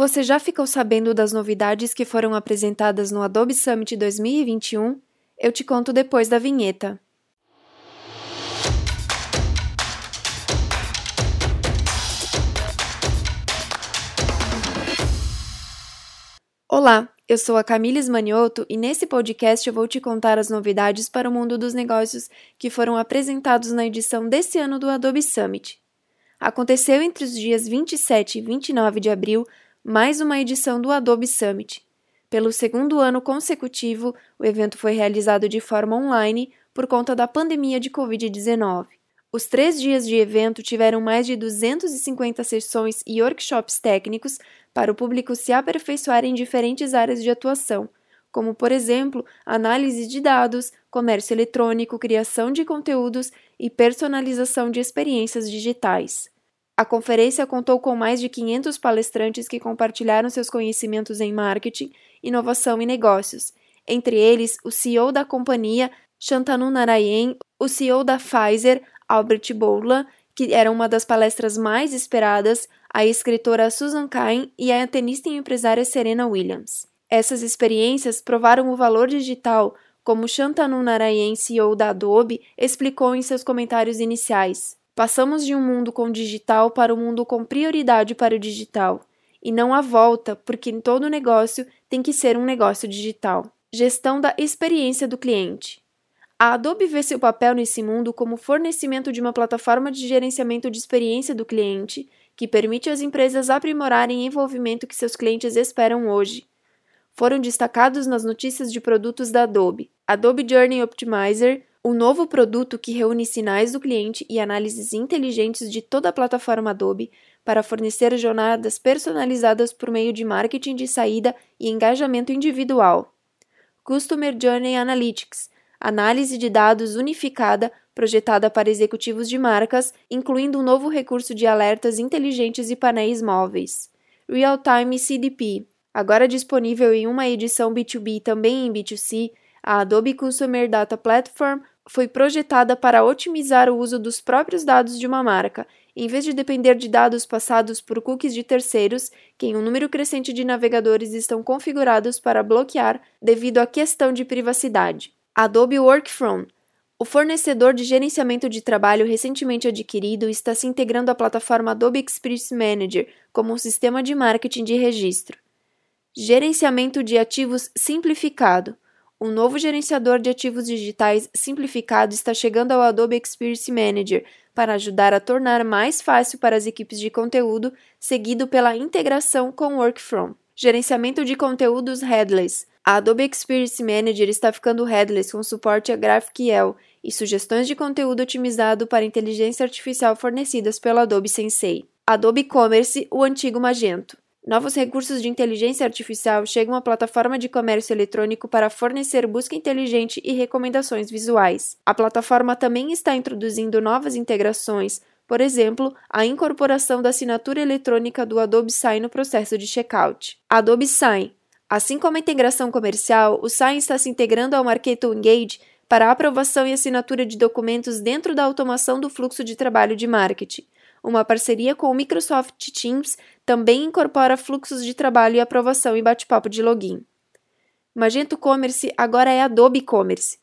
Você já ficou sabendo das novidades que foram apresentadas no Adobe Summit 2021? Eu te conto depois da vinheta. Olá, eu sou a Camila Manioto e nesse podcast eu vou te contar as novidades para o mundo dos negócios que foram apresentados na edição desse ano do Adobe Summit. Aconteceu entre os dias 27 e 29 de abril mais uma edição do Adobe Summit. Pelo segundo ano consecutivo, o evento foi realizado de forma online por conta da pandemia de Covid-19. Os três dias de evento tiveram mais de 250 sessões e workshops técnicos para o público se aperfeiçoar em diferentes áreas de atuação, como, por exemplo, análise de dados, comércio eletrônico, criação de conteúdos e personalização de experiências digitais. A conferência contou com mais de 500 palestrantes que compartilharam seus conhecimentos em marketing, inovação e negócios, entre eles o CEO da companhia, Shantanu Narayan, o CEO da Pfizer, Albert Bourla, que era uma das palestras mais esperadas, a escritora Susan Cain e a tenista e empresária Serena Williams. Essas experiências provaram o valor digital, como Shantanu Narayan, CEO da Adobe, explicou em seus comentários iniciais. Passamos de um mundo com digital para um mundo com prioridade para o digital. E não há volta, porque todo negócio tem que ser um negócio digital. Gestão da experiência do cliente. A Adobe vê seu papel nesse mundo como fornecimento de uma plataforma de gerenciamento de experiência do cliente que permite às empresas aprimorarem o envolvimento que seus clientes esperam hoje. Foram destacados nas notícias de produtos da Adobe: Adobe Journey Optimizer, o novo produto que reúne sinais do cliente e análises inteligentes de toda a plataforma Adobe para fornecer jornadas personalizadas por meio de marketing de saída e engajamento individual. Customer Journey Analytics análise de dados unificada projetada para executivos de marcas, incluindo um novo recurso de alertas inteligentes e painéis móveis. Real Time CDP, agora disponível em uma edição B2B e também em B2C, a Adobe Customer Data Platform foi projetada para otimizar o uso dos próprios dados de uma marca, em vez de depender de dados passados por cookies de terceiros, que em um número crescente de navegadores estão configurados para bloquear devido à questão de privacidade. Adobe Workfront o fornecedor de gerenciamento de trabalho recentemente adquirido está se integrando à plataforma Adobe Experience Manager como um sistema de marketing de registro. Gerenciamento de ativos simplificado. Um novo gerenciador de ativos digitais simplificado está chegando ao Adobe Experience Manager para ajudar a tornar mais fácil para as equipes de conteúdo, seguido pela integração com Workfront. Gerenciamento de conteúdos headless. A Adobe Experience Manager está ficando headless com suporte a GraphQL e sugestões de conteúdo otimizado para inteligência artificial fornecidas pelo Adobe Sensei. Adobe Commerce, o antigo Magento. Novos recursos de inteligência artificial chegam à plataforma de comércio eletrônico para fornecer busca inteligente e recomendações visuais. A plataforma também está introduzindo novas integrações, por exemplo, a incorporação da assinatura eletrônica do Adobe Sign no processo de checkout. Adobe Sign. Assim como a integração comercial, o Sign está se integrando ao Marketo Engage para a aprovação e assinatura de documentos dentro da automação do fluxo de trabalho de marketing. Uma parceria com o Microsoft Teams também incorpora fluxos de trabalho e aprovação e bate-papo de login. Magento Commerce agora é Adobe Commerce.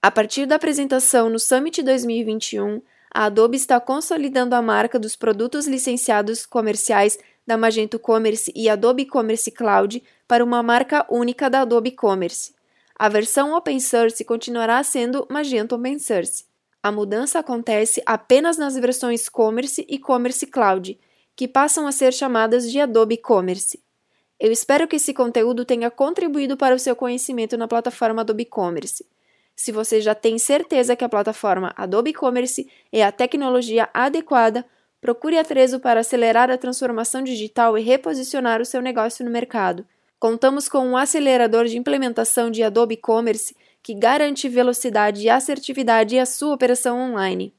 A partir da apresentação no Summit 2021, a Adobe está consolidando a marca dos produtos licenciados comerciais da Magento Commerce e Adobe Commerce Cloud para uma marca única da Adobe Commerce. A versão open source continuará sendo Magento Open Source. A mudança acontece apenas nas versões Commerce e Commerce Cloud, que passam a ser chamadas de Adobe Commerce. Eu espero que esse conteúdo tenha contribuído para o seu conhecimento na plataforma Adobe Commerce. Se você já tem certeza que a plataforma Adobe Commerce é a tecnologia adequada, procure a Trezo para acelerar a transformação digital e reposicionar o seu negócio no mercado. Contamos com um acelerador de implementação de Adobe Commerce que garante velocidade e assertividade à sua operação online.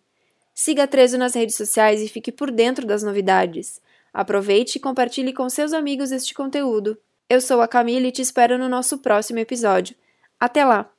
Siga a Trezo nas redes sociais e fique por dentro das novidades. Aproveite e compartilhe com seus amigos este conteúdo. Eu sou a Camila e te espero no nosso próximo episódio. Até lá!